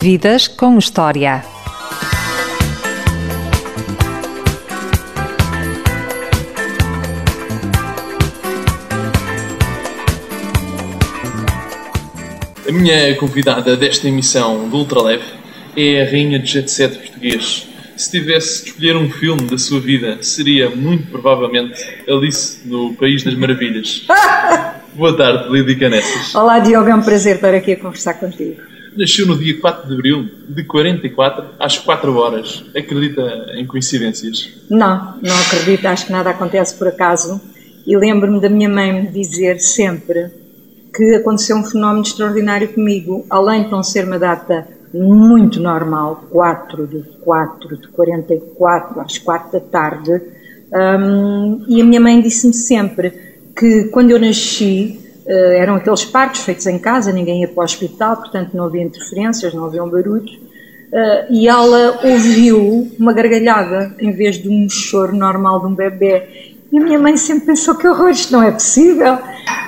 Vidas com História. A minha convidada desta emissão do Ultraleve é a rainha de jet set português. Se tivesse de escolher um filme da sua vida, seria muito provavelmente Alice no País das Maravilhas. Boa tarde, Lídia Canessas. Olá, Diogo, é um prazer estar aqui a conversar contigo. Nasceu no dia 4 de abril de 44 às 4 horas. Acredita em coincidências? Não, não acredito, acho que nada acontece por acaso. E lembro-me da minha mãe me dizer sempre que aconteceu um fenómeno extraordinário comigo, além de não ser uma data muito normal, 4 de 4 de 44 às 4 da tarde, um, e a minha mãe disse-me sempre que quando eu nasci, eram aqueles partos feitos em casa, ninguém ia para o hospital, portanto não havia interferências, não havia um barulhos, uh, e ela ouviu uma gargalhada em vez de um choro normal de um bebê. E a minha mãe sempre pensou que horror, isto não é possível.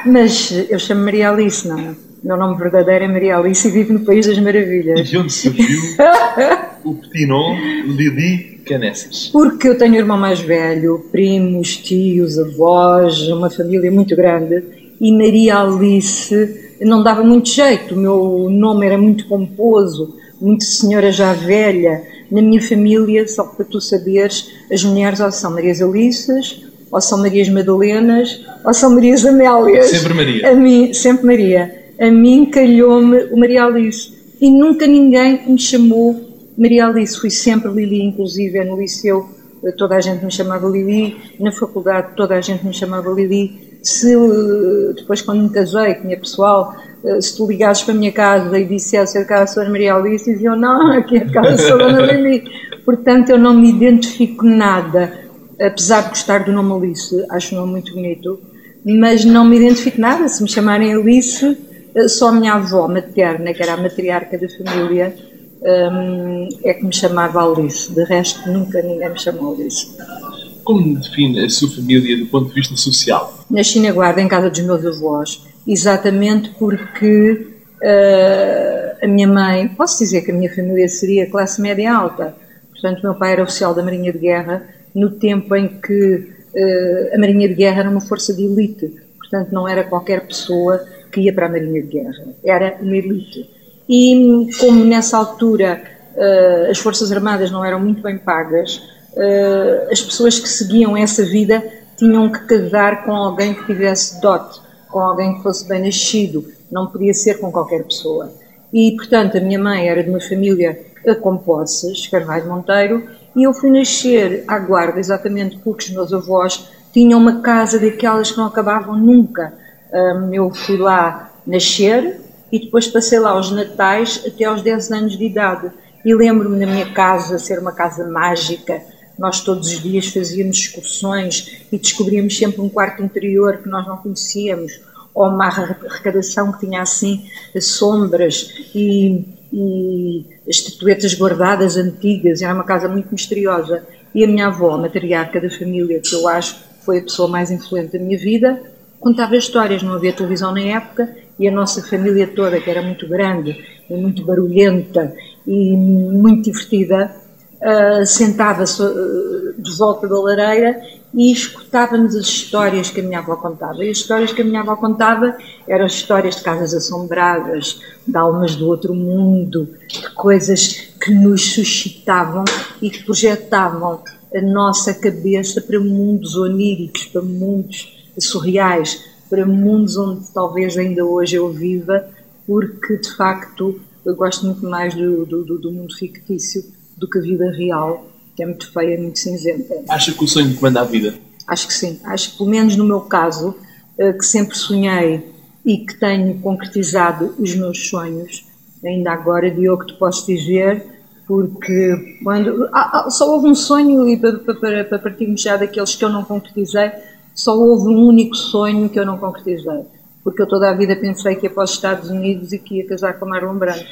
Mas eu chamo Maria Alice, não é? Meu nome verdadeiro é Maria Alice e vivo no País das Maravilhas. E de onde surgiu o petit nom Lili Canessas? Porque eu tenho um irmão mais velho, primos, tios, avós, uma família muito grande e Maria Alice não dava muito jeito. O meu nome era muito pomposo, muito senhora já velha. Na minha família, só para tu saberes, as mulheres ou são Marias Alices, ou são Marias Madalenas, ou são Marias Amélias. Sempre Maria. A mim, sempre Maria. A mim calhou-me o Maria Alice. E nunca ninguém me chamou Maria Alice. Fui sempre Lili, inclusive no liceu toda a gente me chamava Lili, na faculdade toda a gente me chamava Lili. Se depois quando me casei, tinha pessoal, se tu ligasses para a minha casa e dissesse a casa sou Maria Alice, diziam não, aqui é a casa sou Dona Lili. Portanto, eu não me identifico nada, apesar de gostar do nome Alice, acho o nome muito bonito, mas não me identifico nada. Se me chamarem Alice, só a minha avó materna, que era a matriarca da família, um, é que me chamava Alice. De resto, nunca ninguém me chamou Alice. Como define a sua família do ponto de vista social? Na Guarda, em casa dos meus avós, exatamente porque uh, a minha mãe, posso dizer que a minha família seria classe média alta. Portanto, meu pai era oficial da Marinha de Guerra no tempo em que uh, a Marinha de Guerra era uma força de elite. Portanto, não era qualquer pessoa que ia para a Marinha de Guerra, era uma elite. E como nessa altura uh, as Forças Armadas não eram muito bem pagas, uh, as pessoas que seguiam essa vida tinham que casar com alguém que tivesse dote, com alguém que fosse bem nascido, não podia ser com qualquer pessoa. E, portanto, a minha mãe era de uma família com posses, Carvalho Monteiro, e eu fui nascer à guarda exatamente porque os meus avós tinham uma casa daquelas que não acabavam nunca. Um, eu fui lá nascer e depois passei lá os natais até aos 10 anos de idade. E lembro-me da minha casa ser uma casa mágica. Nós todos os dias fazíamos excursões e descobríamos sempre um quarto interior que nós não conhecíamos, ou uma arrecadação que tinha assim sombras e, e estatuetas guardadas antigas. Era uma casa muito misteriosa. E a minha avó, a matriarca da família, que eu acho foi a pessoa mais influente da minha vida, contava histórias. Não havia televisão na época e a nossa família toda, que era muito grande muito barulhenta e muito divertida, uh, sentava-se uh, de volta da lareira e escutava-nos as histórias que a minha avó contava. E as histórias que a minha avó contava eram histórias de casas assombradas, de almas do outro mundo, de coisas que nos suscitavam e que projetavam a nossa cabeça para mundos oníricos, para mundos surreais, para mundos onde talvez ainda hoje eu viva, porque de facto eu gosto muito mais do, do, do mundo fictício do que a vida real, que é muito feia, muito cinzenta. Acha que o sonho comanda a vida? Acho que sim. Acho que, pelo menos no meu caso, que sempre sonhei e que tenho concretizado os meus sonhos, ainda agora, Diogo, te posso dizer, porque quando. Ah, ah, só houve um sonho, e para, para, para partirmos já daqueles que eu não concretizei, só houve um único sonho que eu não concretizei, porque eu toda a vida pensei que ia para os Estados Unidos e que ia casar com Marlon Brando.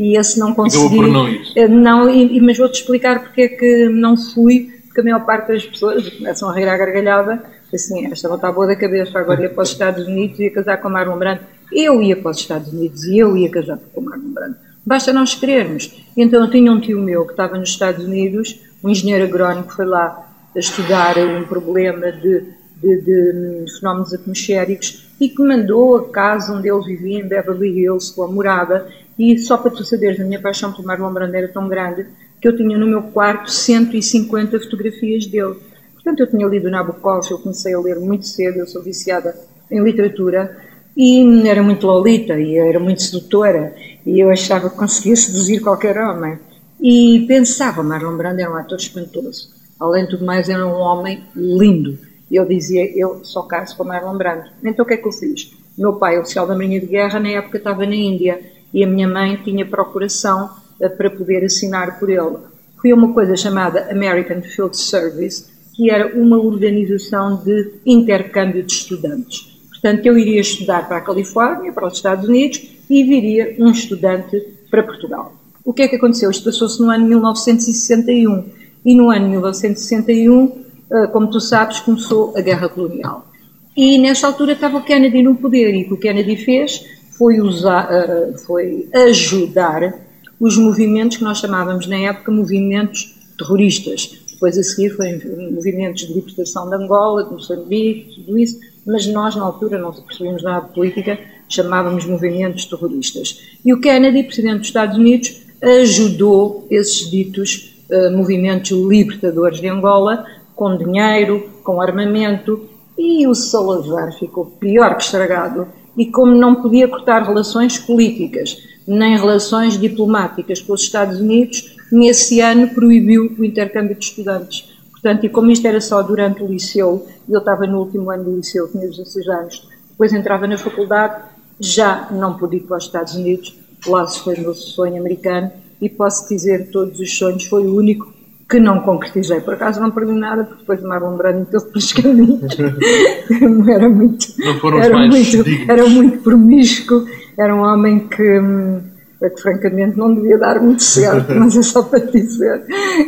E esse não consegui. Por não, ir. não e, mas vou-te explicar porque é que não fui, porque a maior parte das pessoas começam a rir à gargalhada, assim, esta não está boa da cabeça, agora ia para os Estados Unidos e ia casar com Marlon Brando. Eu ia para os Estados Unidos e eu ia casar com Marlon Brando. Basta nós querermos. Então eu tinha um tio meu que estava nos Estados Unidos, um engenheiro agrónomo que foi lá a estudar um problema de, de, de fenómenos atmosféricos e que mandou a casa onde ele vivia, em Beverly Hills, com a morada, e só para tu saberes, a minha paixão pelo Marlon Brando era tão grande que eu tinha no meu quarto 150 fotografias dele. Portanto, eu tinha lido Nabokov, eu comecei a ler muito cedo, eu sou viciada em literatura, e era muito lolita, e era muito sedutora, e eu achava que conseguia seduzir qualquer homem. E pensava, Marlon Brando era um ator espantoso. Além de tudo mais, era um homem lindo. E eu dizia, eu só caso com Marlon Brando. Então o que é que eu fiz? Meu pai, oficial da Marinha de Guerra, na época estava na Índia, e a minha mãe tinha procuração uh, para poder assinar por ele. Foi uma coisa chamada American Field Service, que era uma organização de intercâmbio de estudantes. Portanto, eu iria estudar para a Califórnia, para os Estados Unidos, e viria um estudante para Portugal. O que é que aconteceu? Isto passou-se no ano 1961. E no ano 1961, eh, como tu sabes, começou a Guerra Colonial. E nessa altura estava o Kennedy no poder, e o que o Kennedy fez foi, usar, eh, foi ajudar os movimentos que nós chamávamos na época movimentos terroristas. Depois a seguir foram movimentos de libertação de Angola, de Moçambique, tudo isso, mas nós na altura não percebíamos nada de política, chamávamos movimentos terroristas. E o Kennedy, presidente dos Estados Unidos, ajudou esses ditos uh, movimentos libertadores de Angola com dinheiro, com armamento, e o Salazar ficou pior que estragado. E como não podia cortar relações políticas, nem relações diplomáticas com os Estados Unidos, nesse ano proibiu o intercâmbio de estudantes. Portanto, e como isto era só durante o liceu, eu estava no último ano do liceu, tinha 16 anos, depois entrava na faculdade, já não pude ir para os Estados Unidos, lá se foi o meu sonho americano, e posso dizer que todos os sonhos foi o único que não concretizei. Por acaso não perdi nada, porque depois de Marlon Brando teve pelos caminhos. era muito, era, muito era muito promíscuo, era um homem que hum, que francamente não devia dar muito certo, mas é só para dizer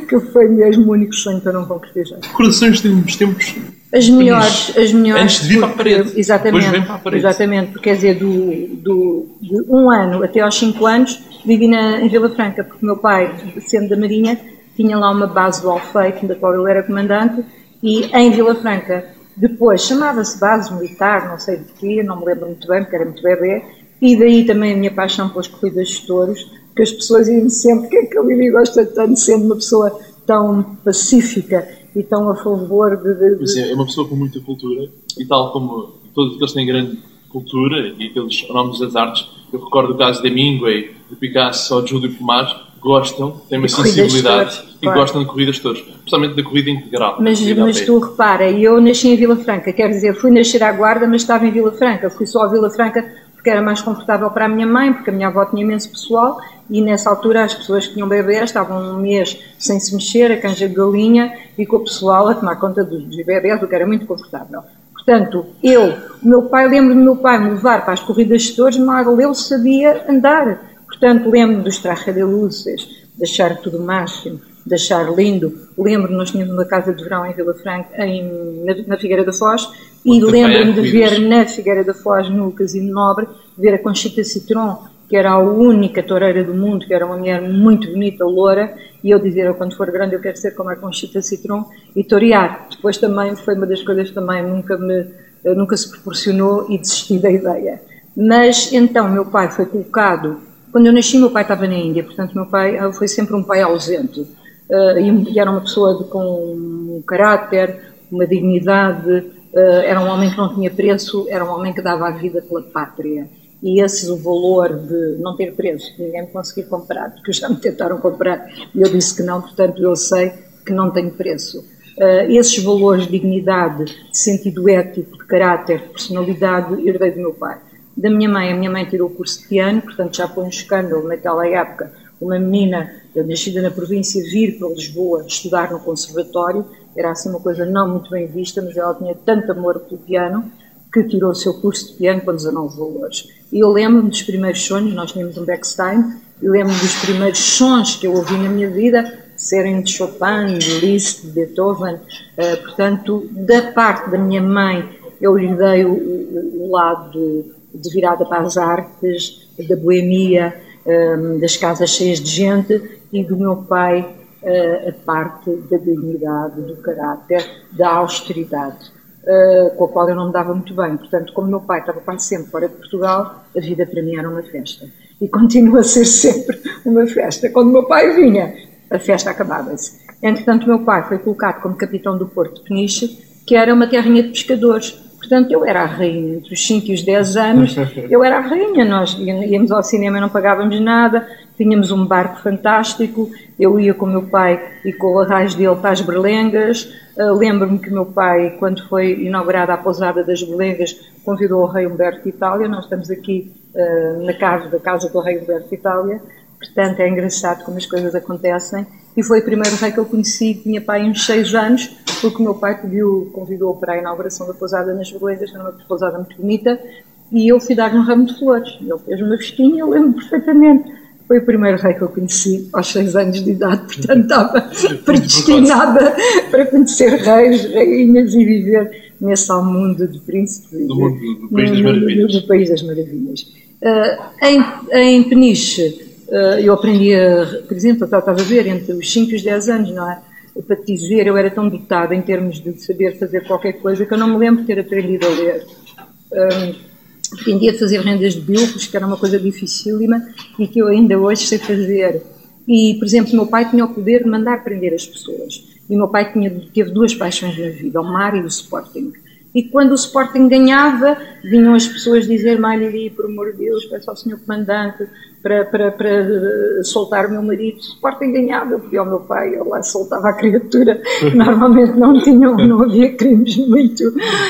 que foi mesmo o único sonho que eu não concretizei. Recordações dos tempos as melhores, as melhores. Antes de vir para a parede. Exatamente. Depois vem para a parede. Exatamente, porque quer dizer, do, do, de um ano até aos cinco anos vivi na, em Vila Franca, porque o meu pai, sendo da Marinha, tinha lá uma base do Alfeite, da qual ele era comandante, e em Vila Franca. Depois chamava-se base militar, não sei de quê, não me lembro muito bem, porque era muito bebê, e daí também a minha paixão pelas corridas de touros, que as pessoas iam sempre, que é que a Lili gosta tanto, sendo uma pessoa tão pacífica e tão a favor de. de, de... É uma pessoa com muita cultura e, tal como todos que têm grande cultura e aqueles nomes das artes, eu recordo o caso de Hemingway, de Picasso ou de Júlio Pomar, gostam, têm uma sensibilidade e claro. gostam de corridas todas, especialmente da corrida integral. Mas, mas tu repara, eu nasci em Vila Franca, quer dizer, fui nascer à Guarda, mas estava em Vila Franca, fui só a Vila Franca porque era mais confortável para a minha mãe, porque a minha avó tinha imenso pessoal e nessa altura as pessoas que tinham bebês estavam um mês sem se mexer, a canja de galinha e com o pessoal a tomar conta dos, bebês, o que era muito confortável. Portanto, eu, o meu pai, lembro do meu pai me levar para as corridas de touros, mas ele sabia andar. Portanto, lembro dos trajes de achar tudo máximo, de achar lindo. Lembro, nós tínhamos uma casa de verão em Vila Franca, em, na, na Figueira da Foz, e lembro-me de ver na Figueira da Foz, no Casino Nobre, ver a Conchita Citron, que era a única toureira do mundo, que era uma mulher muito bonita, loura, e eu dizer, eu, quando for grande eu quero ser como a Conchita Citron e torear. Depois também foi uma das coisas que também nunca me nunca se proporcionou e desisti da ideia. Mas então meu pai foi colocado, quando eu nasci meu pai estava na Índia, portanto meu pai foi sempre um pai ausente uh, e, era uma pessoa de, com um caráter, uma dignidade, uh, era um homem que não tinha preço, era um homem que dava a vida pela pátria e esse valor de não ter preço, que ninguém me conseguir comprar, porque já me tentaram comprar e eu disse que não, portanto eu sei que não tem preço. Esses valores de dignidade, de sentido ético, de caráter, de personalidade, herdei do meu pai. Da minha mãe, a minha mãe tirou o curso de piano, portanto já foi um escândalo naquela época, uma menina nascida na província vir para Lisboa estudar no conservatório, era assim uma coisa não muito bem vista, mas ela tinha tanto amor pelo piano que tirou o seu curso de piano com 19 valores. E eu lembro-me dos primeiros sonhos, nós tínhamos um backstein, e lembro-me dos primeiros sons que eu ouvi na minha vida, serem de Chopin, de Liszt, de Beethoven. Uh, portanto, da parte da minha mãe, eu lhe dei o, o, o lado de, virada para as artes, da boemia, um, das casas cheias de gente e do meu pai uh, a parte da dignidade, do caráter, da austeridade. Uh, com a qual eu não me dava muito bem. Portanto, como meu pai estava quase sempre fora de Portugal, a vida para mim era uma festa. E continua a ser sempre uma festa. Quando meu pai vinha, a festa acabava-se. Entretanto, meu pai foi colocado como capitão do Porto de Peniche, que era uma terrinha de pescadores. Portanto, eu era a rainha. Entre os 5 e os 10 anos, eu era a rainha. Nós íamos ao cinema e não pagávamos nada. Tínhamos um barco fantástico. Eu ia com o meu pai e com o arraio dele para as berlengas. Uh, Lembro-me que meu pai, quando foi inaugurada a pousada das berlengas, convidou o rei Humberto de Itália. Nós estamos aqui uh, na casa da casa do rei Humberto de Itália. Portanto, é engraçado como as coisas acontecem. E foi o primeiro rei que eu conheci, que tinha pai uns seis anos, porque o meu pai pediu, convidou para a inauguração da pousada nas Berlengas, que era uma pousada muito bonita, e eu fui dar-lhe um ramo de flores. Ele fez uma festinha, eu lembro perfeitamente. Foi o primeiro rei que eu conheci aos seis anos de idade, portanto estava predestinada para conhecer reis, rainhas e viver nesse mundo de príncipes. Do, mundo, do País das Maravilhas. Do, do País das Maravilhas. Uh, em, em Peniche, uh, eu aprendia, por exemplo, estava a ver, entre os 5 e os 10 anos, não é? Para te dizer, eu era tão dotada em termos de saber fazer qualquer coisa que eu não me lembro de ter aprendido a ler. Um, pretendia fazer rendas de bilros, que era uma coisa dificílima e que eu ainda hoje sei fazer. E, por exemplo, meu pai tinha o poder de mandar prender as pessoas. E meu pai tinha, teve duas paixões na vida, o mar e o Sporting. E quando o Sporting ganhava, vinham as pessoas dizer: Malhiri, por amor de Deus, peço ao senhor comandante para, para, para eh, soltar o meu marido. O Sporting ganhava, eu pedi ao meu pai, ele lá soltava a criatura. Normalmente não, tinham, não havia crimes muito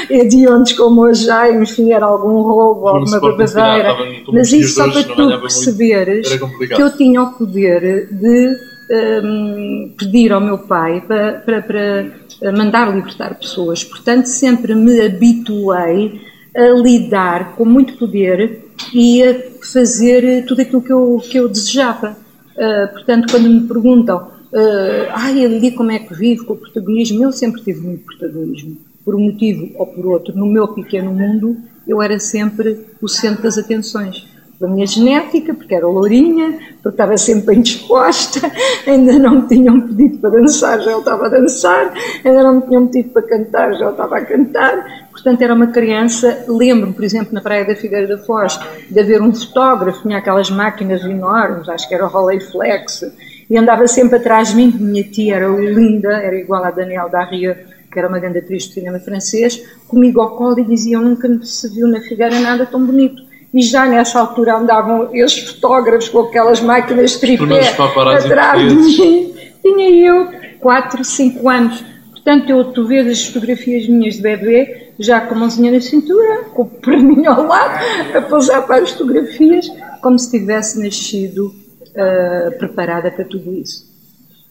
hediondos como hoje há, enfim, era algum roubo, alguma babadeira. Mas isso só para tu perceberes que eu tinha o poder de um, pedir ao meu pai para, para, para mandar libertar pessoas. Portanto, sempre me habituei a lidar com muito poder e a fazer tudo aquilo que eu, que eu desejava. Uh, portanto, quando me perguntam, uh, ai, ali como é que vive com o protagonismo, eu sempre tive muito protagonismo. Por um motivo ou por outro, no meu pequeno mundo, eu era sempre o centro das atenções da minha genética, porque era lourinha, porque estava sempre bem disposta, ainda não me tinham pedido para dançar, já eu estava a dançar, ainda não me tinham pedido para cantar, já eu estava a cantar, portanto era uma criança, lembro-me, por exemplo, na Praia da Figueira da Foz, de haver um fotógrafo, tinha aquelas máquinas enormes, acho que era o Rolleiflex, e andava sempre atrás de mim, minha tia era linda, era igual a Daniel Darria, que era uma grande atriz de cinema francês, comigo ao colo e diziam, nunca se viu na Figueira nada tão bonito e já nessa altura andavam esses fotógrafos com aquelas máquinas tripé atrás de mim. Tinha eu 4, 5 anos. Portanto, eu, tu vês as fotografias minhas de bebê, já com a mãozinha na cintura, com o perninho ao lado, a pousar para as fotografias, como se tivesse nascido uh, preparada para tudo isso.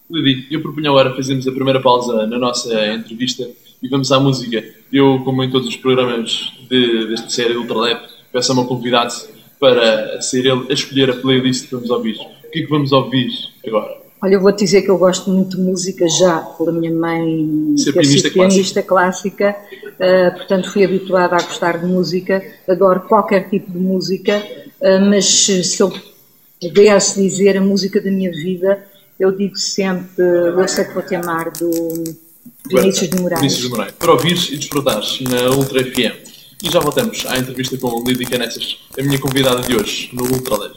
Lidi, eu propunha agora fazermos a primeira pausa na nossa entrevista e vamos à música. Eu, como em todos os programas de, desta série do Ultralep, peço ao meu convidado para ser ele a escolher a playlist que vamos ouvir. O que é que vamos ouvir agora? Olha, eu vou-te dizer que eu gosto muito de música já pela minha mãe, Ser pianista, pianista clássica, uh, portanto fui habituada a gostar de música, adoro qualquer tipo de música, uh, mas se eu pudesse dizer a música da minha vida, eu digo sempre Eu Sei Que Vou Te Amar, do Vinícius de Moraes. Vinícius de Moraes. Para ouvires e desfrutares na Ultra FM. E já voltamos à entrevista com Lidia Canessas, a minha convidada de hoje no Ultra Leve.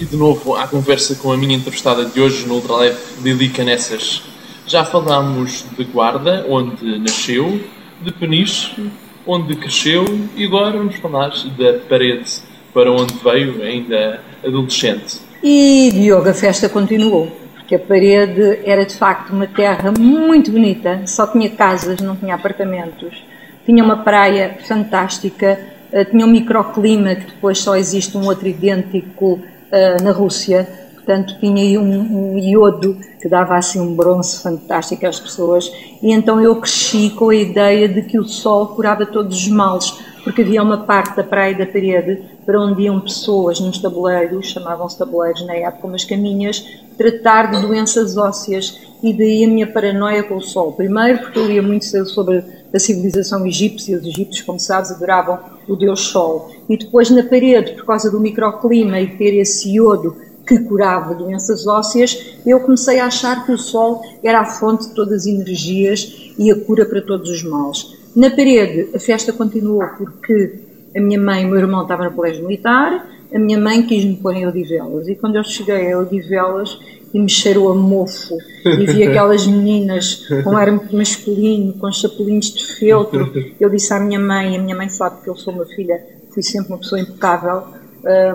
E de novo à conversa com a minha entrevistada de hoje no Ultra Leve, Lili Canessas. Já falámos de Guarda, onde nasceu, de Peniche, onde cresceu, e agora vamos falar da parede, para onde veio, ainda adolescente. E Diogo, a festa continuou que a parede era de facto uma terra muito bonita, só tinha casas, não tinha apartamentos, tinha uma praia fantástica, eh, tinha um microclima que depois só existe um outro idêntico uh, na Rússia, portanto tinha aí um, um, iodo que dava assim um bronze fantástico às pessoas. E então eu cresci com a ideia de que o sol curava todos os males, porque havia uma parte da praia da parede para onde iam pessoas nos tabuleiros, chamavam-se tabuleiros na época, umas caminhas, tratar de doenças ósseas e daí a minha paranoia com o sol. Primeiro, porque eu lia muito sobre a civilização egípcia, os egípcios, como sabes, adoravam o deus Sol. E depois na parede, por causa do microclima e ter esse iodo que curava doenças ósseas, eu comecei a achar que o Sol era a fonte de todas as energias e a cura para todos os males. Na parede, a festa continuou porque a minha mãe e o meu irmão estavam no colégio militar, a minha mãe quis-me pôr em Odivelas. E quando eu cheguei a Odivelas e me cheirou a mofo, e vi aquelas meninas com ar masculino, com chapelinhos de feltro, eu disse à minha mãe, a minha mãe sabe que eu sou uma filha, fui sempre uma pessoa impecável,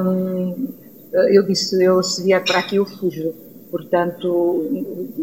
hum, eu disse, eu se vier para aqui eu fujo. Portanto,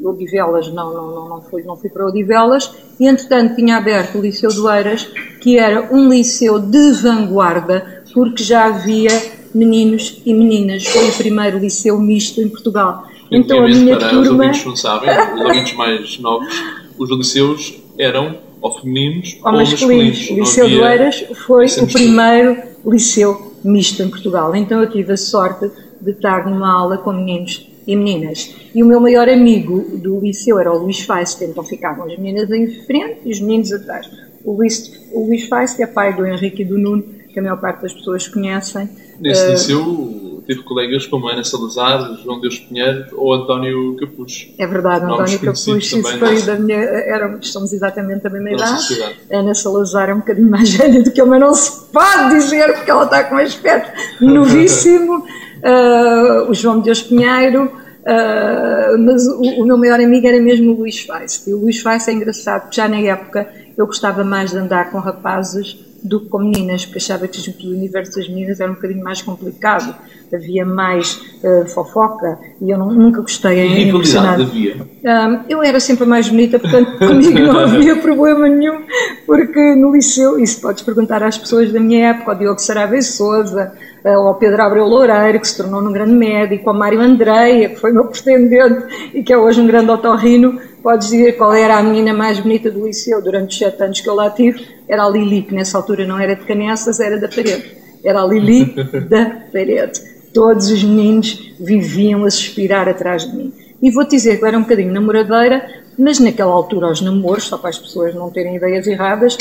Odivelas, não, não, não, não, fui, não fui para Odivelas. E, entretanto, tinha aberto o Liceu do Eiras, que era um liceu de vanguarda, porque já havia meninos e meninas. Foi o primeiro liceu misto em Portugal. Então, a minha para turma... Os ouvintes não sabem, os ouvintes mais novos, os liceus eram ou femininos ou, ou masculinos. masculinos. O Liceu do Eiras foi o primeiro liceu misto em Portugal. Então, eu tive a sorte de estar numa aula com meninos e meninas. E o meu maior amigo do liceu era o Luís Feist, então ficavam as meninas em frente e os meninos atrás. O Luís, o Luís Feist é pai do Henrique e do Nuno, que a maior parte das pessoas conhecem. Nesse uh, liceu teve colegas como Ana Salazar, João Deus Pinheiro ou António Capuz. É verdade, António Capuz, isso foi da minha. Era, estamos exatamente da mesma idade. Ana Salazar é um bocadinho mais velha do que eu, mas não se pode dizer porque ela está com um aspecto novíssimo uh, o João de Deus Pinheiro, uh, mas o, o, meu maior amigo era mesmo o Luís Fais. E o Luís Fais é engraçado, porque já na época eu gostava mais de andar com rapazes do que com meninas, porque achava que o universo das meninas era um bocadinho mais complicado, havia mais uh, fofoca e eu não, nunca gostei em rivalidade havia? Um, eu era sempre a mais bonita, portanto comigo não havia problema nenhum, porque no liceu, isso podes perguntar às pessoas da minha época, ao Diogo Sarabia Souza, uh, ao Pedro Abreu Loureiro, que se tornou um grande médico, ao Mário Andreia, que foi meu pretendente e que é hoje um grande otorrino, podes dizer qual era a menina mais bonita do liceu durante os sete anos que eu lá tive, era a Lili, que nessa altura não era de Canessas, era da parede. Era a Lili da parede. Todos os meninos viviam a suspirar atrás de mim. E vou-te dizer que eu era um bocadinho namoradeira, mas naquela altura os namoros, só para as pessoas não terem ideias erradas,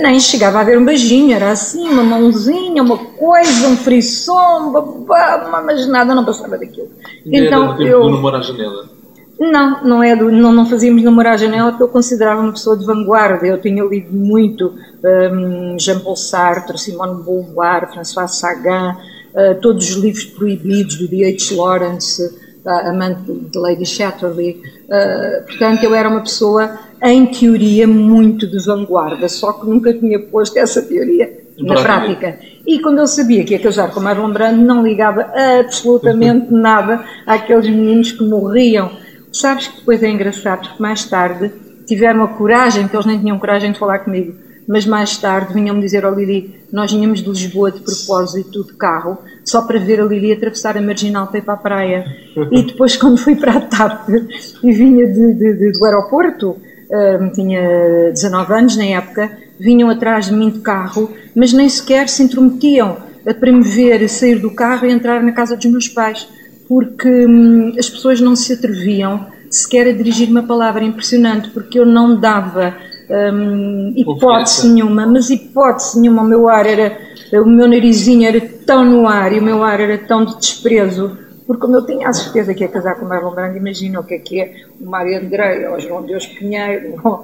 nem chegava a haver um beijinho, era assim, uma mãozinha, uma coisa, um frisson, mas nada, não passava daquilo. E então, era eu... do namoro à janela? Não, não, é do, não, não fazíamos namorar à janela porque eu considerava uma pessoa de vanguarda. Eu tinha lido muito um, Jean-Paul Sartre, Simone Beauvoir, François Sagan, uh, todos os livros proibidos do D.H. Lawrence, uh, amante de Lady Chatterley. Uh, portanto, eu era uma pessoa, em teoria, muito de vanguarda, só que nunca tinha posto essa teoria na prática. E quando eu sabia que ia casar com Marlon Brando, não ligava absolutamente nada àqueles meninos que morriam Sabes que depois é engraçado, porque mais tarde tiveram a coragem, porque eles nem tinham coragem de falar comigo, mas mais tarde vinham-me dizer ao Lili, nós vinhamos de Lisboa de propósito de carro, só para ver a Lili atravessar a Marginal para ir para a praia. E depois quando fui para a TAP e vinha de, de, de, do aeroporto, uh, tinha 19 anos na época, vinham atrás de mim de carro, mas nem sequer se intrometiam para me ver sair do carro e entrar na casa dos meus pais porque hum, as pessoas não se atreviam sequer a dirigir uma palavra impressionante, porque eu não dava hum, hipótese nenhuma, mas hipótese nenhuma, o meu ar era, o meu narizinho era tão no ar e o meu ar era tão de desprezo, porque como eu tinha a certeza que ia casar com o Marlon Brando, imagina o que é que é o Mário Andrei, ou João Deus Pinheiro, ou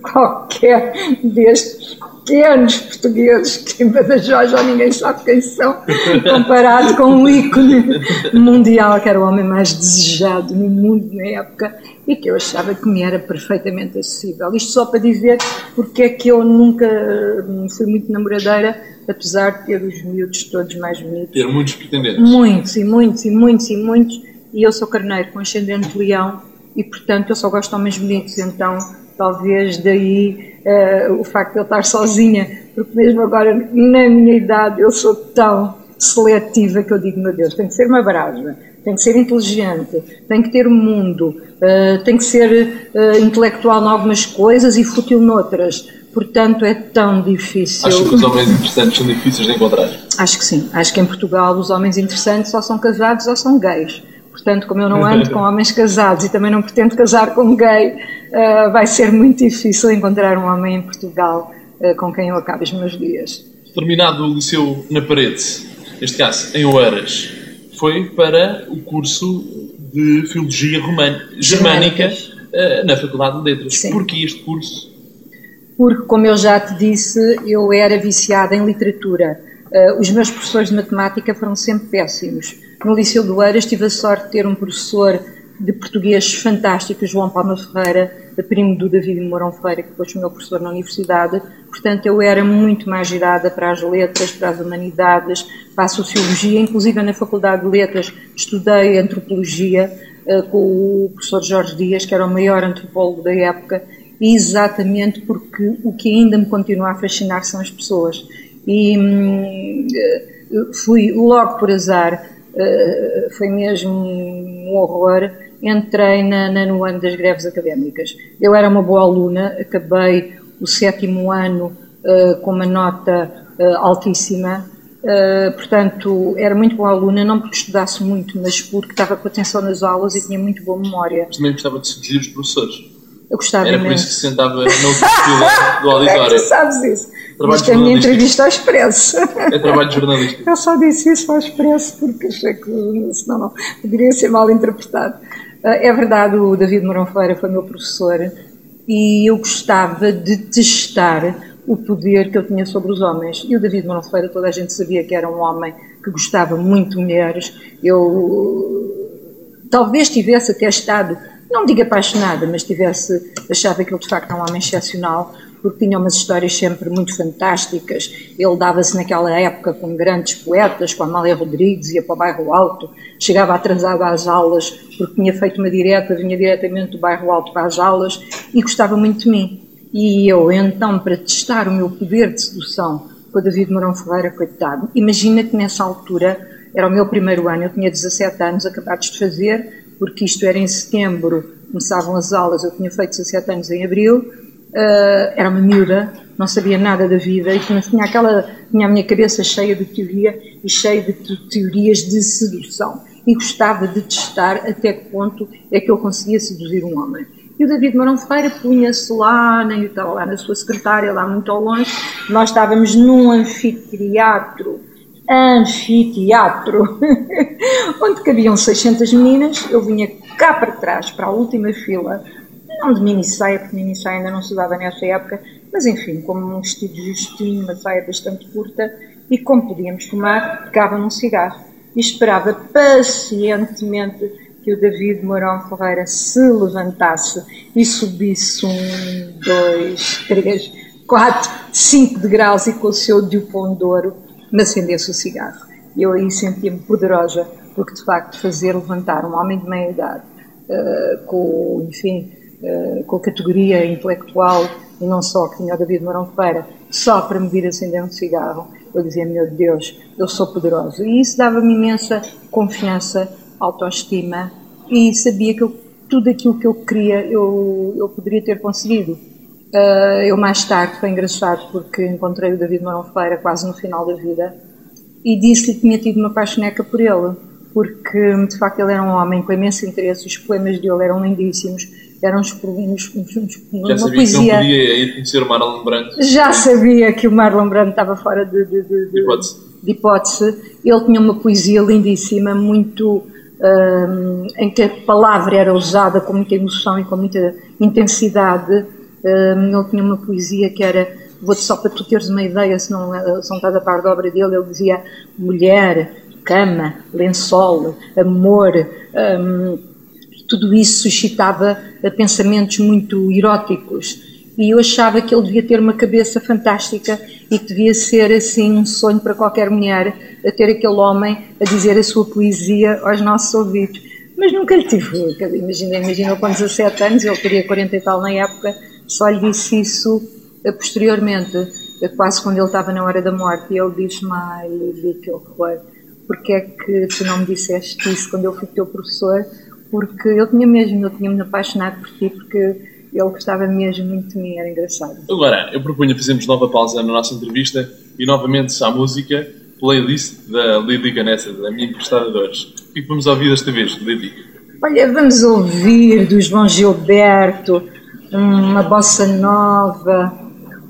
qualquer destes pequenos portugueses que em Badajoz já ninguém sabe quem são, comparado com um ícone mundial, que era o homem mais desejado no mundo na época e que eu achava que me era perfeitamente acessível. Isto só para dizer porque é que eu nunca fui muito namoradeira, apesar de ter os miúdos todos mais bonitos. Ter muitos pretendentes. Muitos e muitos e muitos e muitos. E eu sou carneiro com ascendente de leão e, portanto, eu só gosto de homens bonitos. Então, talvez daí uh, o facto de eu estar sozinha, porque mesmo agora, na minha idade, eu sou tão seletiva que eu digo, meu Deus, tem que ser uma brasa, tem que ser inteligente, tem que ter mundo, uh, tem que ser uh, intelectual em algumas coisas e fútil noutras. Portanto, é tão difícil. Acho que os homens interessantes são difíceis de encontrar. Acho que sim. Acho que em Portugal os homens interessantes só são casados ou são gays. Portanto, como eu não ando com homens casados e também não pretendo casar com gay, uh, vai ser muito difícil encontrar um homem em Portugal com quem eu acabe os meus dias. Terminado o liceu na parede, neste caso em Oeiras, foi para o curso de Filologia Romana, Germânica uh, na Faculdade de Letras. Sim. Porquê este curso? Porque, como eu já te disse, eu era viciada em literatura. Uh, os meus professores de matemática foram sempre péssimos. No Liceu do Eiras tive a sorte de ter um professor de português fantástico, João Palma Ferreira, primo do David Mourão Ferreira, que depois foi meu professor na universidade. Portanto, eu era muito mais girada para as letras, para as humanidades, para a sociologia. Inclusive, na Faculdade de Letras, estudei antropologia uh, com o professor Jorge Dias, que era o maior antropólogo da época, exatamente porque o que ainda me continua a fascinar são as pessoas. E hum, eh, fui logo por azar, uh, foi mesmo um horror entrei na, na, no ano das greves académicas. Eu era uma boa aluna, acabei o sétimo ano uh, com uma nota uh, altíssima, uh, portanto era muito boa aluna, não porque estudasse muito, mas porque estava com atenção nas aulas e tinha muito boa memória. Também gostava de seduzir os professores? Eu gostava Era por isso que se sentava no fila do auditório. É tu sabes isso. Trabalho Isto é a minha entrevista ao Expresso. É trabalho jornalístico. Eu só disse isso ao Expresso porque achei que senão não poderia ser mal interpretado. É verdade, o David Mourão Ferreira foi meu professor e eu gostava de testar o poder que ele tinha sobre os homens. E o David Mourão Ferreira, toda a gente sabia que era um homem que gostava muito de mulheres. Eu talvez tivesse até estado, não digo apaixonada, mas tivesse achado que ele de facto era um homem excepcional, porque tinha umas histórias sempre muito fantásticas. Ele dava-se naquela época com grandes poetas, com Amália Rodrigues, ia para o bairro Alto, chegava atrasado às aulas, porque tinha feito uma direta, vinha diretamente do bairro Alto para as aulas e gostava muito de mim. E eu, então, para testar o meu poder de sedução com o David Mourão Ferreira, coitado, imagina que nessa altura, era o meu primeiro ano, eu tinha 17 anos acabados de fazer, porque isto era em setembro, começavam as aulas, eu tinha feito 17 anos em abril, uh, era uma miúda, não sabia nada da vida e tinha aquela tinha a minha cabeça cheia de teoria e cheia de teorias de sedução e gostava de testar até que ponto é que eu conseguia seduzir um homem. E o David Marão Ferreira punha-se lá, estava lá na sua secretária, lá muito ao longe. Nós estávamos num anfiteatro, anfiteatro, onde cabiam 600 meninas. Eu vinha cá para trás, para a última fila, não de mini saia, porque mini saia ainda não se usava nessa época, mas enfim, como um vestido justinho, uma saia bastante curta, e como podíamos fumar, pegava num cigarro e esperava pacientemente que o David Mourão Ferreira se levantasse e subisse um, dois, três, quatro, cinco degraus e com o seu diopão de ouro me acendesse o cigarro. Eu aí sentia-me poderosa, porque de facto fazer levantar um homem de meia idade, uh, com, enfim, uh, com a categoria intelectual e não só que tinha o David Mourão Ferreira, só para me vir acender um cigarro, eu dizia, meu Deus, eu sou poderoso. E isso dava-me imensa confiança, autoestima e sabia que eu, tudo aquilo que eu queria eu, eu poderia ter conseguido. Uh, eu mais tarde, foi engraçado porque encontrei o David Mourão Ferreira quase no final da vida e disse-lhe que tinha tido uma paixoneca por ele, porque de facto ele era um homem com imenso interesse, os poemas dele eram lindíssimos, eram uns, uns, uns, uns Já sabia poesia. que não podia ir conhecer o Marlon Brando. Já sabia que o Marlon Brando estava fora de, de, de, de, hipótese. hipótese. Ele tinha uma poesia lindíssima, muito um, em que a palavra era usada com muita emoção e com muita intensidade. Um, ele tinha uma poesia que era, vou-te só para tu teres uma ideia, se não, se não estás a par da obra dele, ele dizia mulher, cama, lençol, amor. Um, tudo isso suscitava eh, pensamentos muito eróticos e eu achava que ele devia ter uma cabeça fantástica e que devia ser assim um sonho para qualquer mulher ter aquele homem a dizer a sua poesia aos nossos ouvidos. Mas nunca lhe tive. Imagina, imagina com 17 anos, ele teria 40 e tal na época, só lhe disse isso eh, posteriormente, eh, quase quando ele estava na hora da morte, e ele disse-me, ai, horror, porque é que tu não me disseste isso quando eu fui teu professor, porque eu tinha mesmo, eu tinha-me apaixonado por ti, porque ele gostava mesmo muito de mim, era engraçado. Agora, eu proponho fazermos nova pausa na nossa entrevista e novamente à música, playlist da Lili Ganessa, da minha emprestada de hoje. O que é que vamos ouvir desta vez, Lili? Olha, vamos ouvir do João Gilberto uma bossa nova,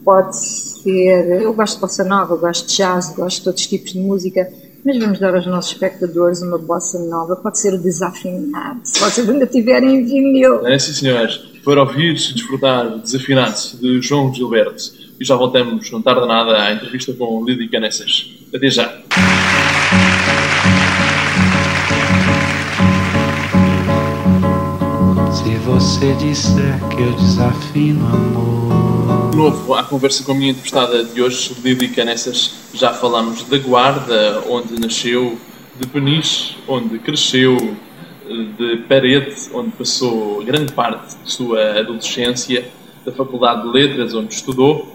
pode ser. Eu gosto de bossa nova, gosto de jazz, gosto de todos os tipos de música, mas vamos dar aos nossos espectadores uma bossa nova, pode ser o desafinado, se vocês ainda tiverem vinil. É sim, senhores, para ouvir e desfrutar desafinado de João Gilberto. E já voltamos, não tarda nada, à entrevista com Lili Canessas. Até já! Se você disser que eu desafino amor. De novo, à conversa com a minha entrevistada de hoje, Lili Canessas, já falamos da Guarda, onde nasceu, de Peniche, onde cresceu, de Parede, onde passou grande parte de sua adolescência, da Faculdade de Letras, onde estudou.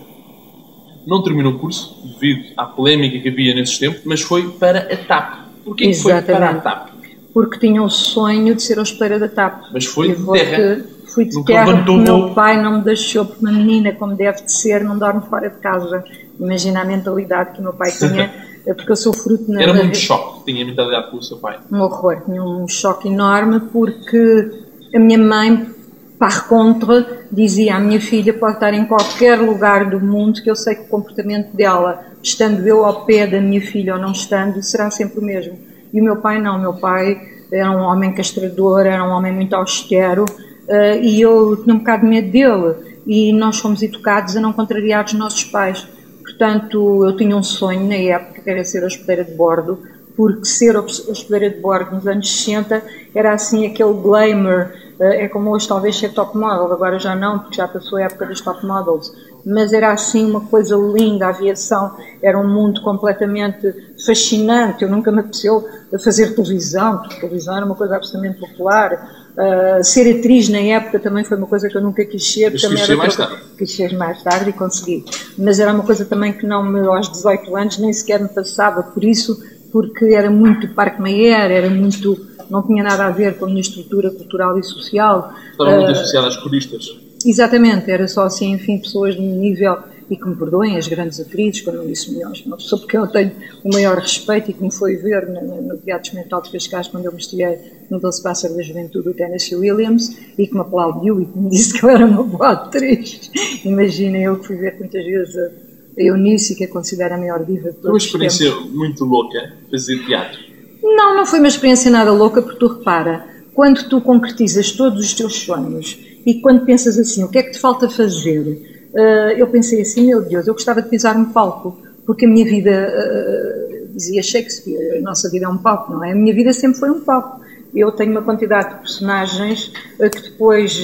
Não terminou o curso, devido à polémica que havia nesses tempos, mas foi para a TAP. Porquê que foi para a TAP? Porque tinha o sonho de ser hospedeira da TAP. Mas foi de terra. Fui de terra porque meu pai não me deixou, porque uma menina, como deve de ser, não dorme fora de casa. Imagina a mentalidade que o meu pai tinha, é porque eu sou fruto na Era muito choque, tinha mentalidade com o seu pai. um horror, tinha um choque enorme porque a minha mãe, par contre, dizia à minha filha pode estar em qualquer lugar do mundo que eu sei que o comportamento dela, estando eu ao pé da minha filha ou não estando, será sempre o mesmo. E o meu pai não, o meu pai era um homem castrador, era um homem muito austero eh, e eu tinha um bocado de medo dele e nós fomos educados a não contrariar os nossos pais. Portanto, eu tinha um sonho na época, que era ser hospedeira de bordo, porque ser hos- hospedeira de bordo nos anos 60 era assim aquele glamour, eh, é como hoje talvez ser top model, agora já não, porque já passou a época das top models, mas era assim uma coisa linda, a aviação era um mundo completamente fascinante, eu nunca me apeteceu fazer televisão, porque televisão era uma coisa absolutamente popular, Uh, ser atriz na época também foi uma coisa que eu nunca quis ser. Mas quis ser mais tarde. quis ser mais tarde e consegui. Mas era uma coisa também que não me, aos 18 anos nem sequer me passava por isso, porque era muito Parque Mayer, era muito, não tinha nada a ver com a minha estrutura cultural e social. Estava muito Uh, associado às coristas. Exatamente, era só assim, enfim, pessoas de um nível, e que me perdoem, as grandes atrizes, quando eu disse milhões, uma pessoa porque eu tenho o maior respeito e que me foi ver no, no, Teatro Experimental de Cascais, quando eu me estreiei no Doce Pássaro da Juventude do Tennessee Williams, e que me aplaudiu e que me disse que eu era uma boa atriz. Imaginem eu que fui ver tantas vezes a Eunice, que a considero a maior diva de uma todos os tempos. experiência muito louca fazer teatro. Não, não foi uma experiência nada louca, porque tu repara, quando tu concretizas todos os teus sonhos e quando pensas assim, o que é que te falta fazer? Ah, eu pensei assim, meu Deus, eu gostava de pisar um palco, porque a minha vida, ah, dizia Shakespeare, a nossa vida é um palco, não é? A minha vida sempre foi um palco. Eu tenho uma quantidade de personagens ah, que depois,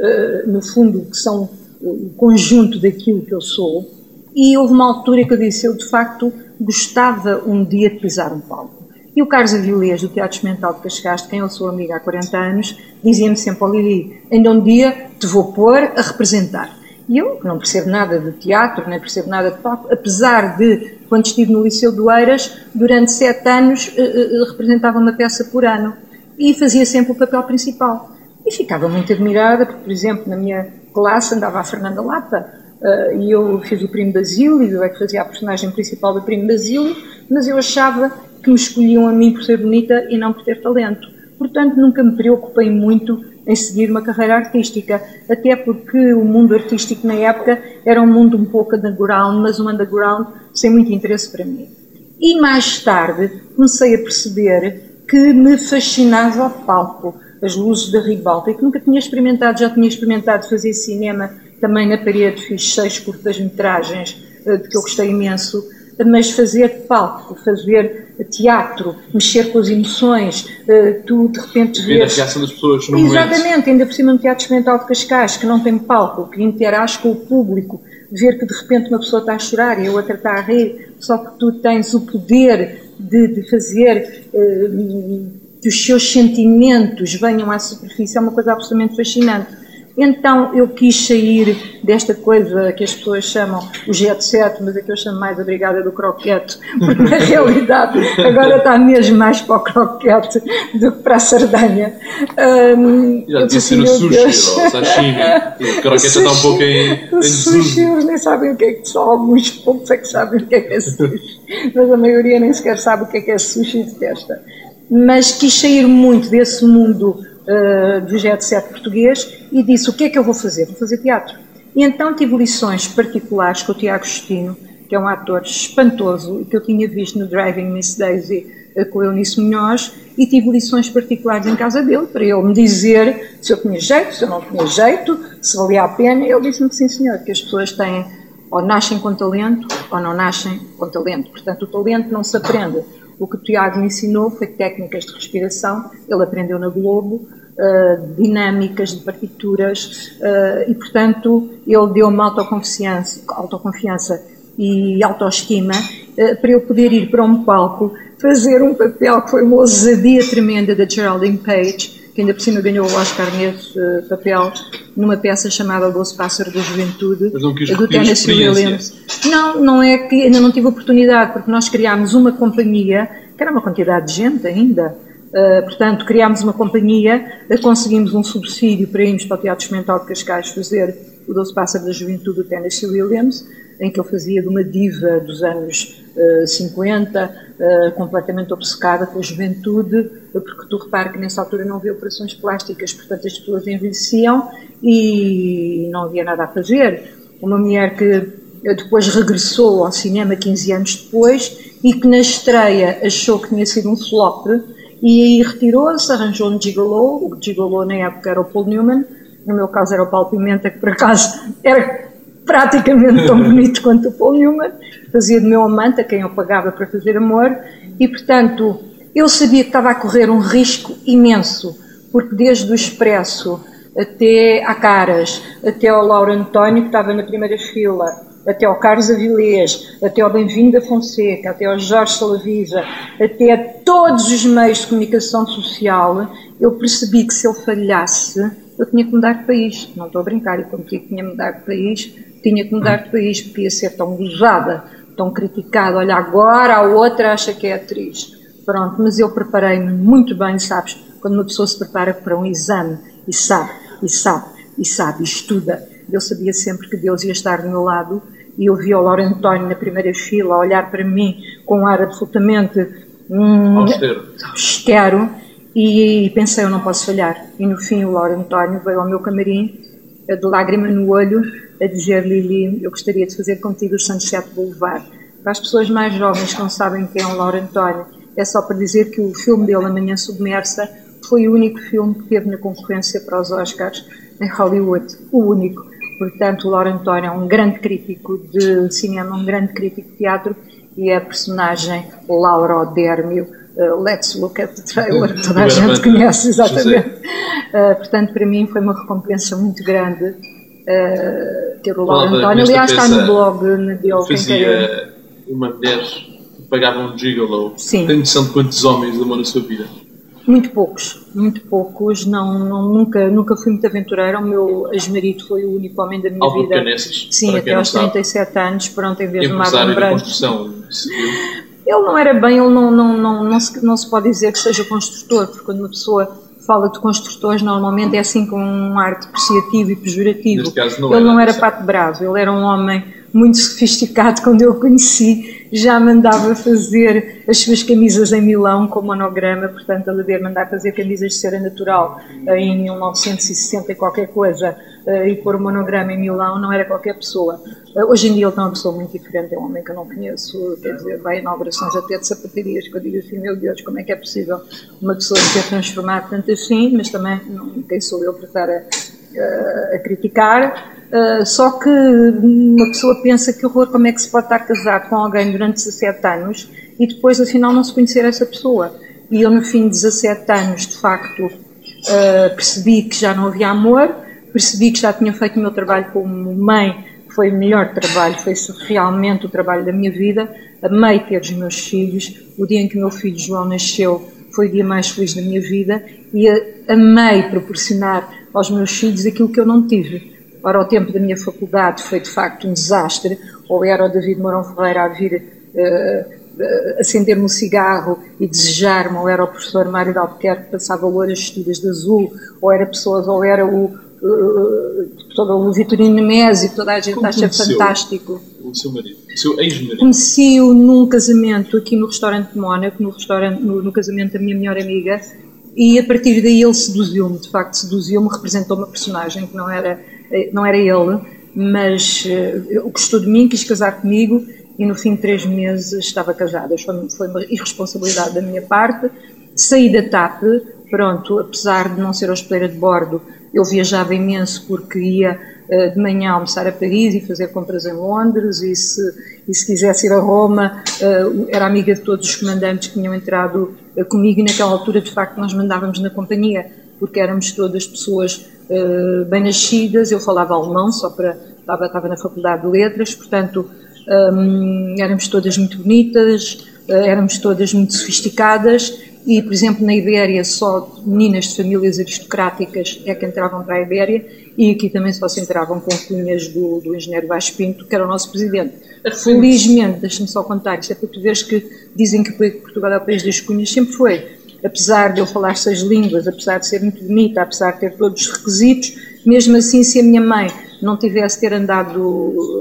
ah, no fundo, que são o conjunto daquilo que eu sou, e houve uma altura que eu disse, eu de facto gostava um dia de pisar um palco. E o Carlos Avilés, do Teatro Experimental de Cascais, quem eu sou amiga há 40 anos, dizia-me sempre, ó Lili, ainda um dia te vou pôr a representar. E eu, que não percebo nada de teatro, nem percebo nada de palco, apesar de, quando estive no Liceu do Eiras, durante sete anos eh, eh, representava uma peça por ano e fazia sempre o papel principal. E ficava muito admirada, porque, por exemplo, na minha classe andava a Fernanda Lapa, eh, e eu fiz o Primo Basílio, eu é que fazia a personagem principal do Primo Basílio, mas eu achava que me escolhiam a mim por ser bonita e não por ter talento. Portanto, nunca me preocupei muito em seguir uma carreira artística, até porque o mundo artístico na época era um mundo um pouco underground, mas um underground sem muito interesse para mim. E mais tarde comecei a perceber que me fascinava o palco, as luzes da ribalta, e que nunca tinha experimentado, já tinha experimentado fazer cinema também na parede, fiz seis curtas-metragens eh, de que eu gostei imenso, mas fazer palco, fazer teatro, mexer com as emoções, eh, tu de repente Ver a vês... reação das pessoas no momento. Exatamente, ainda por cima no Teatro Experimental de Cascais, que não tem palco, que interage com o público, ver que de repente uma pessoa está a chorar e a outra está a rir, só que tu tens o poder de, de fazer eh, que os seus sentimentos venham à superfície, é uma coisa absolutamente fascinante. Então eu quis sair desta coisa que as pessoas chamam o jet set, mas é que eu chamo mais a brigada do croquete, porque na realidade agora está mesmo mais para o croquete do que para a sardanha. Um, Já devia ser o sushi ou o sashimi, o croquete está um pouco em, em O sushi, eles nem sabem o que é que só alguns poucos é que sabem o que é que é sushi, mas a maioria nem sequer sabe o que é que é sushi e detesta. Mas quis sair muito desse mundo uh, do jet set português e disse: o que é que eu vou fazer? Vou fazer teatro. E então tive lições particulares com o Tiago Justino, que é um ator espantoso e que eu tinha visto no Driving Miss Daisy uh, com o Eunice Munhoz, e tive lições particulares em casa dele para ele me dizer se eu tinha jeito, se eu não tinha jeito, se valia a pena. Ele disse-me sim, senhor, que as pessoas têm ou nascem com talento ou não nascem com talento. Portanto, o talento não se aprende o que o Tiago ensinou foi técnicas de respiração, ele aprendeu na Globo, uh, dinâmicas de partituras, uh, e portanto ele deu-me autoconfiança, autoconfiança e autoestima uh, para eu poder ir para um palco fazer um papel que foi uma ousadia tremenda da Geraldine Page, que ainda por cima ganhou o Oscar nesse uh, papel, numa peça chamada O Doce Pássaro da Juventude, do Tennessee Williams. Não, não é que ainda não tive oportunidade, porque nós criámos uma companhia, que era uma quantidade de gente ainda, uh, portanto, criámos uma companhia, uh, conseguimos um subsídio para irmos para o Teatro Experimental de Cascais fazer O Doce Pássaro da Juventude do Tennessee Williams, em que eu fazia de uma diva dos anos uh, 50, uh, completamente obcecada com a juventude, porque tu repara que nessa altura não havia operações plásticas, portanto as pessoas envelheciam e não havia nada a fazer. Uma mulher que depois regressou ao cinema 15 anos depois e que na estreia achou que tinha sido um flop e aí retirou-se, arranjou um gigolo, o gigolo na época era o Paul Newman, no meu caso era o Paulo Pimenta, que por acaso era praticamente tão bonito quanto o Paul Newman, fazia de meu amante, a quem eu pagava para fazer amor, e portanto eu sabia que estava a correr um risco imenso, porque desde o Expresso até a Caras, até ao Lauro António, que estava na primeira fila, até ao Carlos Avilés, até ao Bem-vindo da Fonseca, até ao Jorge Salavisa, até a todos os meios de comunicação social, eu percebi que se eu falhasse, eu tinha que mudar de país. Não estou a brincar, e como que tinha que mudar de país, tinha que mudar de país, porque ia ser tão gozada, tão criticada. Olha, agora a outra acha que é atriz. Pronto, mas eu preparei-me muito bem, sabes? Quando uma pessoa se prepara para um exame e sabe, e sabe, e sabe, e estuda. Eu sabia sempre que Deus ia estar do meu lado e eu vi o Lauro António na primeira fila a olhar para mim com um ar absolutamente hum, austero e pensei, eu não posso falhar. E no fim o Lauro António veio ao meu camarim de lágrima no olho a dizer Lili, eu gostaria de fazer contigo o Sunset Boulevard. Para as pessoas mais jovens que não sabem quem é o Lauro António, é só para dizer que o filme dele, Amanhã Submersa, foi o único filme que teve na concorrência para os Oscars em Hollywood. O único. Portanto, o Lauro António é um grande crítico de cinema, um grande crítico de teatro e a personagem Laura Odérmio, uh, Let's Look at the Trailer, que toda a gente conhece, exatamente. Uh, portanto, para mim foi uma recompensa muito grande uh, ter o Lauro António. Aliás, está no blog dele. Fazia uma mulher que pagava um gigolo. Sim. Tem noção de quantos homens amou na sua vida? Muito poucos, muito poucos. Não, não, nunca, nunca fui muito aventureira. O meu ex-marido foi o único homem da minha Alvo vida. Caneças, Sim, até aos 37 anos, pronto, em vez de uma Empresário de construção civil. Ele não era bem, ele não, não, não, não, se, não se pode dizer que seja construtor, porque quando uma pessoa fala de construtores, normalmente é assim com um ar depreciativo e pejorativo. Neste caso não ele era, não era pato bravo, ele era um homem muito sofisticado. Quando eu o conheci, já mandava fazer as suas camisas em Milão com monograma, portanto, ele devia mandar fazer camisas de cera natural em 1960 e qualquer coisa, e pôr o monograma em Milão, não era qualquer pessoa. Eh, Hoje em dia ele está uma pessoa muito diferente, é um homem que eu não conheço, quer dizer, vai a inaugurações até de sapatarias, que eu digo assim, meu Deus, como é que é possível uma pessoa se ter transformado tanto assim, mas também, não, quem sou eu para estar a, a- a criticar, Uh, só que uma pessoa pensa que horror, como é que se pode estar casado com alguém durante 17 anos e depois afinal não se conhecer essa pessoa. E eu no fim de 17 anos, de facto, uh, percebi que já não havia amor, percebi que já tinha feito o meu trabalho como mãe, foi o melhor trabalho, foi realmente o trabalho da minha vida. Amei ter os meus filhos. O dia em que o meu filho João nasceu foi o dia mais feliz da minha vida e a- amei proporcionar aos meus filhos aquilo que eu não tive. Ora, o tempo da minha faculdade foi de facto um desastre, ou era o David Mourão Ferreira a vir uh, acender-me um cigarro e desejar-me, ou era o professor Mário de Albuquerque que passava horas vestidas de azul, ou era pessoas, ou era o, todo o Vitorino Nemésio, toda a gente Como acha fantástico. O seu marido, o seu ex-marido. Conheci-o num casamento aqui no restaurante de Mónaco, no, restaurante, no, no casamento da minha melhor amiga, e a partir daí ele seduziu-me, de facto seduziu-me, representou uma personagem que não era, eh, não era ele, mas uh, gostou de mim, quis casar comigo e no fim de três meses estava casada. Foi, foi uma irresponsabilidade da minha parte. Saí da TAP, pronto, apesar de não ser hospedeira de bordo, eu viajava imenso porque ia uh, de manhã almoçar a Paris e fazer compras em Londres e se, e se quisesse ir a Roma, uh, era amiga de todos os comandantes que tinham entrado uh, comigo e naquela altura de facto nós mandávamos na companhia porque éramos todas pessoas bem nascidas, eu falava alemão só para, estava, estava na faculdade de letras, portanto um, éramos todas muito bonitas, éramos todas muito sofisticadas e, por exemplo, na Ibéria só meninas de famílias aristocráticas é que entravam para a Ibéria e aqui também só se entravam com cunhas do, do engenheiro Vaz Pinto, que era o nosso presidente. Felizmente, deixa-me só contar, isto é para tu veres que dizem que Portugal é o país das cunhas, sempre foi. Apesar de eu falar seis línguas, apesar de ser muito bonita, apesar de ter todos os requisitos, mesmo assim, se a minha mãe não tivesse ter andado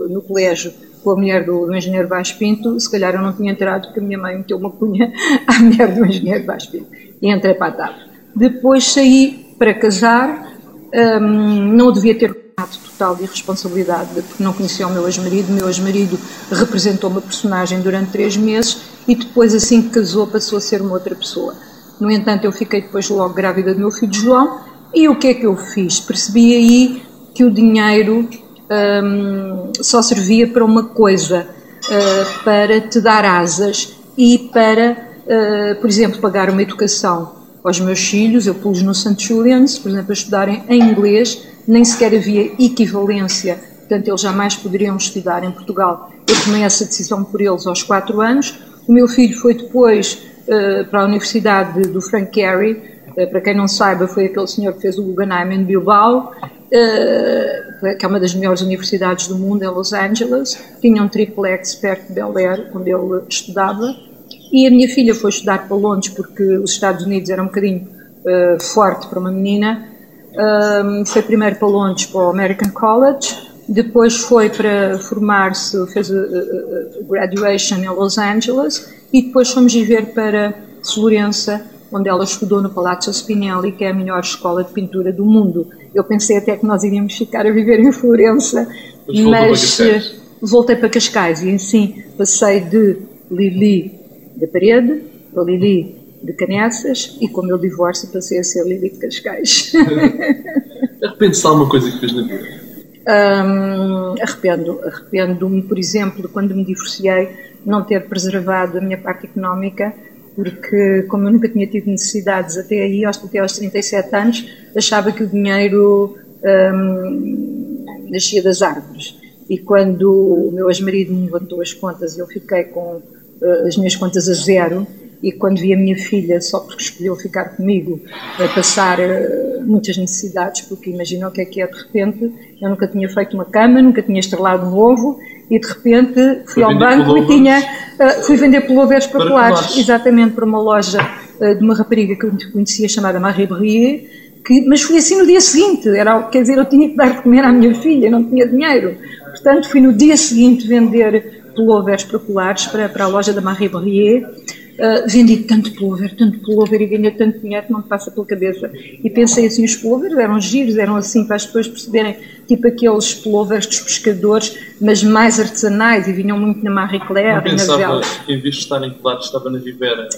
no colégio com a mulher do, do engenheiro Vaz Pinto, se calhar eu não tinha entrado porque a minha mãe meteu uma cunha à mulher do engenheiro Vaz Pinto. E entrei para a TAP. Depois saí para casar, hum, não devia ter ato total de irresponsabilidade, porque não conhecia o meu ex-marido. O meu ex-marido representou uma personagem durante três meses e depois, assim que casou, passou a ser uma outra pessoa. No entanto, eu fiquei depois logo grávida do meu filho João e o que é que eu fiz? Percebi aí que o dinheiro um, só servia para uma coisa, uh, para te dar asas e para, uh, por exemplo, pagar uma educação aos meus filhos. Eu pus no St. Julian's, por exemplo, a estudarem em inglês, nem sequer havia equivalência, portanto, eles jamais poderiam estudar em Portugal. Eu tomei essa decisão por eles aos quatro anos. O meu filho foi depois uh, para a Universidade do Frank Gehry, para quem não saiba, foi aquele senhor que fez o Guggenheim em Bilbao, que é uma das melhores universidades do mundo, em Los Angeles, tinha um triplex perto de Bel Air, onde ele estudava, e a minha filha foi estudar para Londres porque os Estados Unidos eram um bocadinho uh, forte para uma menina. Um, foi primeiro para Londres, para o American College, depois foi para formar-se, fez a, a, a graduation em Los Angeles, e depois fomos viver para Florença, onde ela estudou no Palazzo Spinelli, que é a melhor escola de pintura do mundo. Eu pensei até que nós iríamos ficar a viver em Florença, mas, mas voltei para Cascais e assim passei de Lili da Parede para Lili de Canessas e com o meu divórcio passei a ser Lili de Cascais. Arrepende-se de alguma coisa que fez na vida? Um, arrependo, arrependo-me, por exemplo, de quando me divorciei, não ter preservado a minha parte económica porque como eu nunca tinha tido necessidades até aí, até aos 37 anos, achava que o dinheiro hum, nascia das árvores. E quando o meu ex-marido me levantou as contas, eu fiquei com uh, as minhas contas a zero, e quando vi a minha filha, só porque escolheu ficar comigo, a passar uh, muitas necessidades, porque imagina o que é que é de repente, eu nunca tinha feito uma cama, nunca tinha estrelado um ovo, e de repente fui, fui ao banco e tinha, uh, fui vender pullovers para, colares, exatamente para uma loja uh, de uma rapariga que eu conhecia chamada Marie Brie, que, mas fui assim no dia seguinte, era, quer dizer, eu tinha que dar de comer à minha filha, não tinha dinheiro. Portanto, fui no dia seguinte vender pullovers para colares para, para a loja da Marie Brie Uh, vendi tanto pullover, tanto pullover e ganhei tanto dinheiro que não me passa pela cabeça. E pensei assim, os pullovers eram giros, eram assim para as pessoas perceberem, tipo aqueles pullovers dos pescadores, mas mais artesanais e vinham muito na Marie Claire e nas velas. em vez de estar em Claro, estava na Rivera?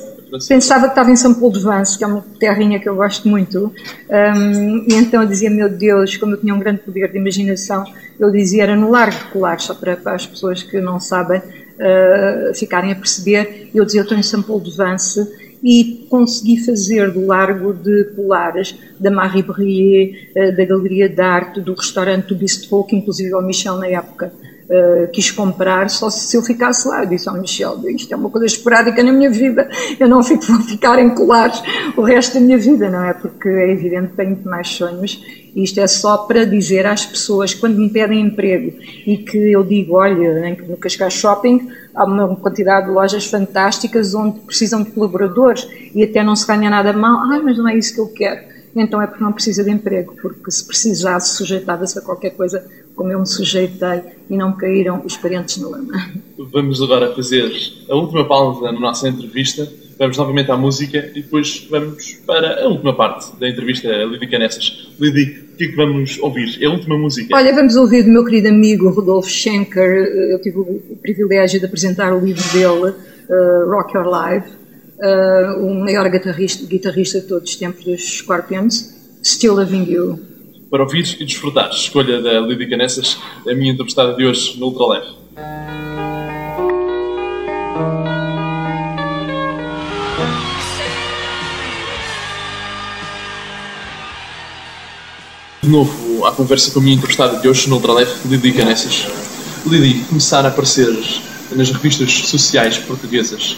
Pensava que estava em São Paulo de Vance, que é uma terrinha que eu gosto muito, um, e então eu dizia, meu Deus, como eu tinha um grande poder de imaginação, eu dizia, era no Largo de Colares, só para, para as pessoas que não sabem, uh, ficarem a perceber. Eu dizia, eu estou em São Paulo de Vance e consegui fazer do Largo de Polares, da Marie Brie, uh, da Galeria de Arte, do restaurante do Bistro, que inclusive o Michel na época Uh, quis comprar só se eu ficasse lá. Eu disse ao oh, Michel, isto é uma coisa esporádica na minha vida, eu não fico, vou ficar em colares o resto da minha vida, não é? Porque é evidente que tenho mais sonhos. E isto é só para dizer às pessoas, quando me pedem emprego e que eu digo, olha, no Cascais Shopping há uma quantidade de lojas fantásticas onde precisam de colaboradores e até não se ganha nada mal, ah, mas não é isso que eu quero então é porque não precisa de emprego, porque se precisasse sujeitava-se a qualquer coisa como eu me sujeitei e não caíram os parentes na lama. Vamos agora fazer a última pausa na nossa entrevista. Vamos novamente à música e depois vamos para a última parte da entrevista a Lidy Canessas. Lidy, o que é que vamos ouvir? É a última música. Olha, vamos ouvir do meu querido amigo Rodolfo Schenker. Eu tive o privilégio de apresentar o livro dele, uh, Rock Your Life, uh, o maior guitarrista, guitarrista de todos os tempos dos Scorpions, Still Loving You para ouvir e desfrutar. Escolha da Lídia Canessas, a minha entrevistada de hoje no Ultraleve. De novo, à conversa com a minha entrevistada de hoje no Ultraleve, Lídia Canessas. Lidi, começar a aparecer nas revistas sociais portuguesas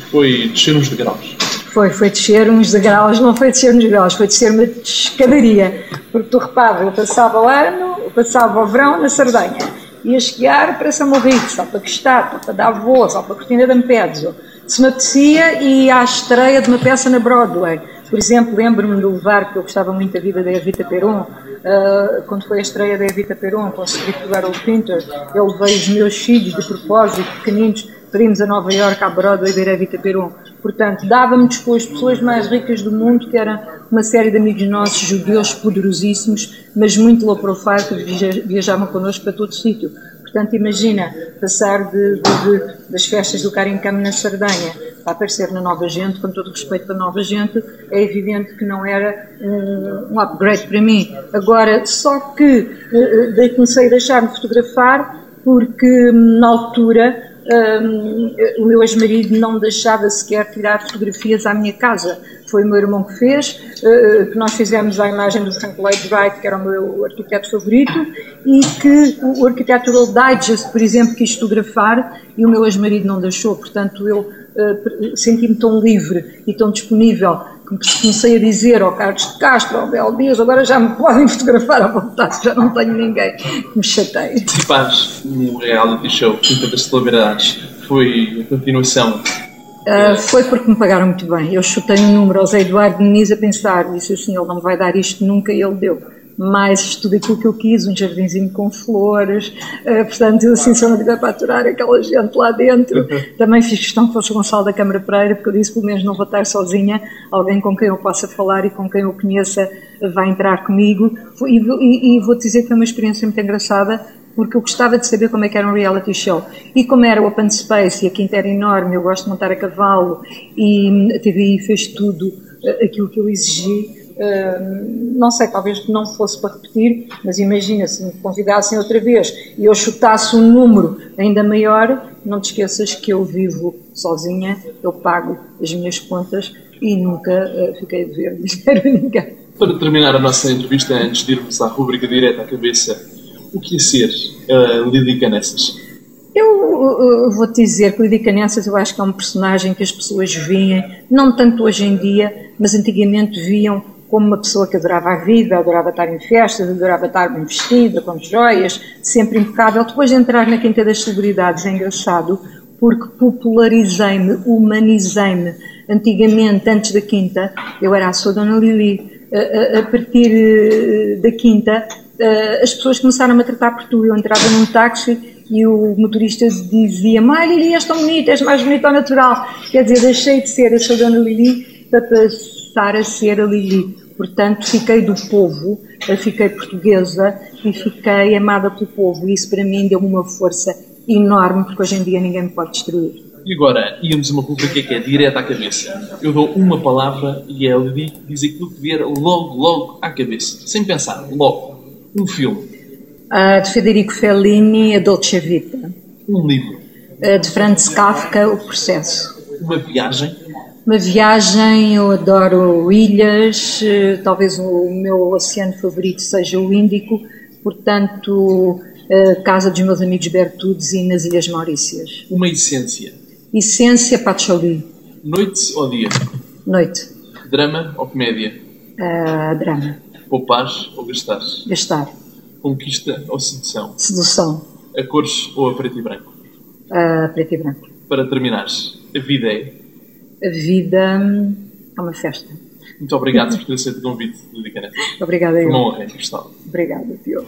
foi descer uns degraus foi, foi descer uns degraus, não foi descer uns degraus, foi descer uma escadaria. Porque tu repara, eu passava o ano, eu passava o verão na Sardanha, ia esquiar para São Morrito, só para Questata, para dar voo, só para a Cortina de Ampezzo. Se me apetecia, ia à estreia de uma peça na Broadway. Por exemplo, lembro-me do levar, que eu gostava muito da vida da Evita Peron, uh, quando foi a estreia da Evita Peron, com o Harold Pinter, eu levei os meus filhos de propósito, pequeninos, para irmos a Nova Iorque, à Broadway, ver a Evita Peron. Portanto, dava-me com as pessoas mais ricas do mundo, que era uma série de amigos nossos, judeus poderosíssimos, mas muito low profile, que viajavam connosco para todo sítio. Portanto, imagina passar de, de, de, das festas do Carincam na Sardanha para aparecer na Nova Gente, com todo respeito para Nova Gente, é evidente que não era um, um upgrade para mim. Agora, só que uh, comecei a deixar-me fotografar porque hum, na altura um, o meu ex-marido não deixava sequer tirar fotografias à minha casa. Foi o meu irmão que fez, uh, que nós fizemos a imagem do Frank Lloyd Wright, que era o meu arquiteto favorito, e que o Architectural Digest, por exemplo, quis fotografar e o meu ex-marido não deixou. Portanto, eu uh, senti-me tão livre e tão disponível comecei a dizer ao Carlos de Castro, ao Bel Dias, agora já me podem fotografar à vontade, já não tenho ninguém que me chateie. Participares no reality show Quinta das Celebridades foi a continuação Uh, foi porque me pagaram muito bem. Eu chutei um número Zé Eduardo Muniz a pensar, disse assim, ele não me vai dar isto nunca, e ele deu mais tudo aquilo que eu quis, um jardinzinho com flores, uh, portanto, eu assim, se eu não tiver para aturar aquela gente lá dentro, uhum. também fiz questão que fosse o Gonçalo da Câmara Pereira, porque eu disse, pelo menos não vou estar sozinha, alguém com quem eu possa falar e com quem eu conheça vai entrar comigo, e, e, e vou-te dizer que foi uma experiência muito engraçada, porque eu gostava de saber como é que era um reality show. E como era o Open Space e a quinta era enorme, eu gosto de montar a cavalo e a TVI fez tudo eh, aquilo que eu exigi, não sei, talvez não fosse para repetir, mas imagina se me convidassem outra vez e eu chutasse um número ainda maior, não te esqueças que eu vivo sozinha, eu pago as minhas contas e nunca uh, fiquei a dever dinheiro a ninguém. Para terminar a nossa entrevista, antes de irmos à rubrica direta à cabeça, o que é ser uh, Lidia Canessas? Eu uh, vou-te dizer que Lidia Canessas eu acho que é um personagem que as pessoas veem, não tanto hoje em dia, mas antigamente viam como uma pessoa que adorava a vida, adorava estar em festas, adorava estar bem vestida, com joias, sempre impecável. Depois de entrar na Quinta das Celebridades é engraçado, porque popularizei-me, humanizei-me. Antigamente, antes da Quinta, eu era a sua Dona Lili. A, partir eh, da Quinta, eh, as pessoas começaram a tratar por tu. Eu entrava num táxi e o motorista dizia: Mãe Lili, és tão bonita, és mais bonita ao natural. Quer dizer, deixei de ser a sua Dona Lili para passar a ser a Lili. Portanto, fiquei do povo, fiquei portuguesa e fiquei amada pelo povo. E isso para mim deu-me uma força enorme, porque hoje em dia ninguém me pode destruir. E agora, íamos a uma rubrica que é direta à cabeça. Eu dou uma palavra e ela diz aquilo que vier logo, logo à cabeça. Sem pensar, logo. Um filme. Uh, de Federico Fellini, A Dolce Vita. Um livro. Uh, de Franz Kafka, O Processo. Uma viagem. Uma viagem, eu adoro ilhas, eh, talvez o meu oceano favorito seja o Índico, portanto, a casa dos meus amigos Bertudes e nas Ilhas Maurícias. Uma essência. Essência Patchouli, Noite ou dia? noite, Drama ou comédia? Ah, drama, Poupar ou gastar? gastar, Conquista ou sedução? sedução, A cores ou a preto e branco? Ah, preto e branco. Para terminares, a vida é. A vida hum, é uma festa. Muito obrigado por ter aceito o convite do Dicanete. Obrigada, Foi uma eu. honra. Obrigada, Diogo.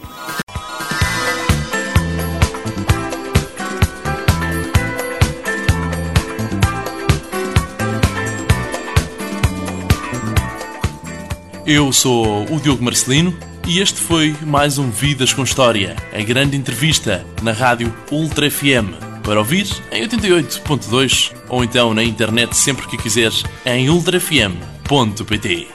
Eu sou o Diogo Marcelino e este foi mais um Vidas com História, a grande entrevista na rádio Ultra FM. Para ouvir em 88.2 ou então na internet sempre que quiseres em ultrafm.pt.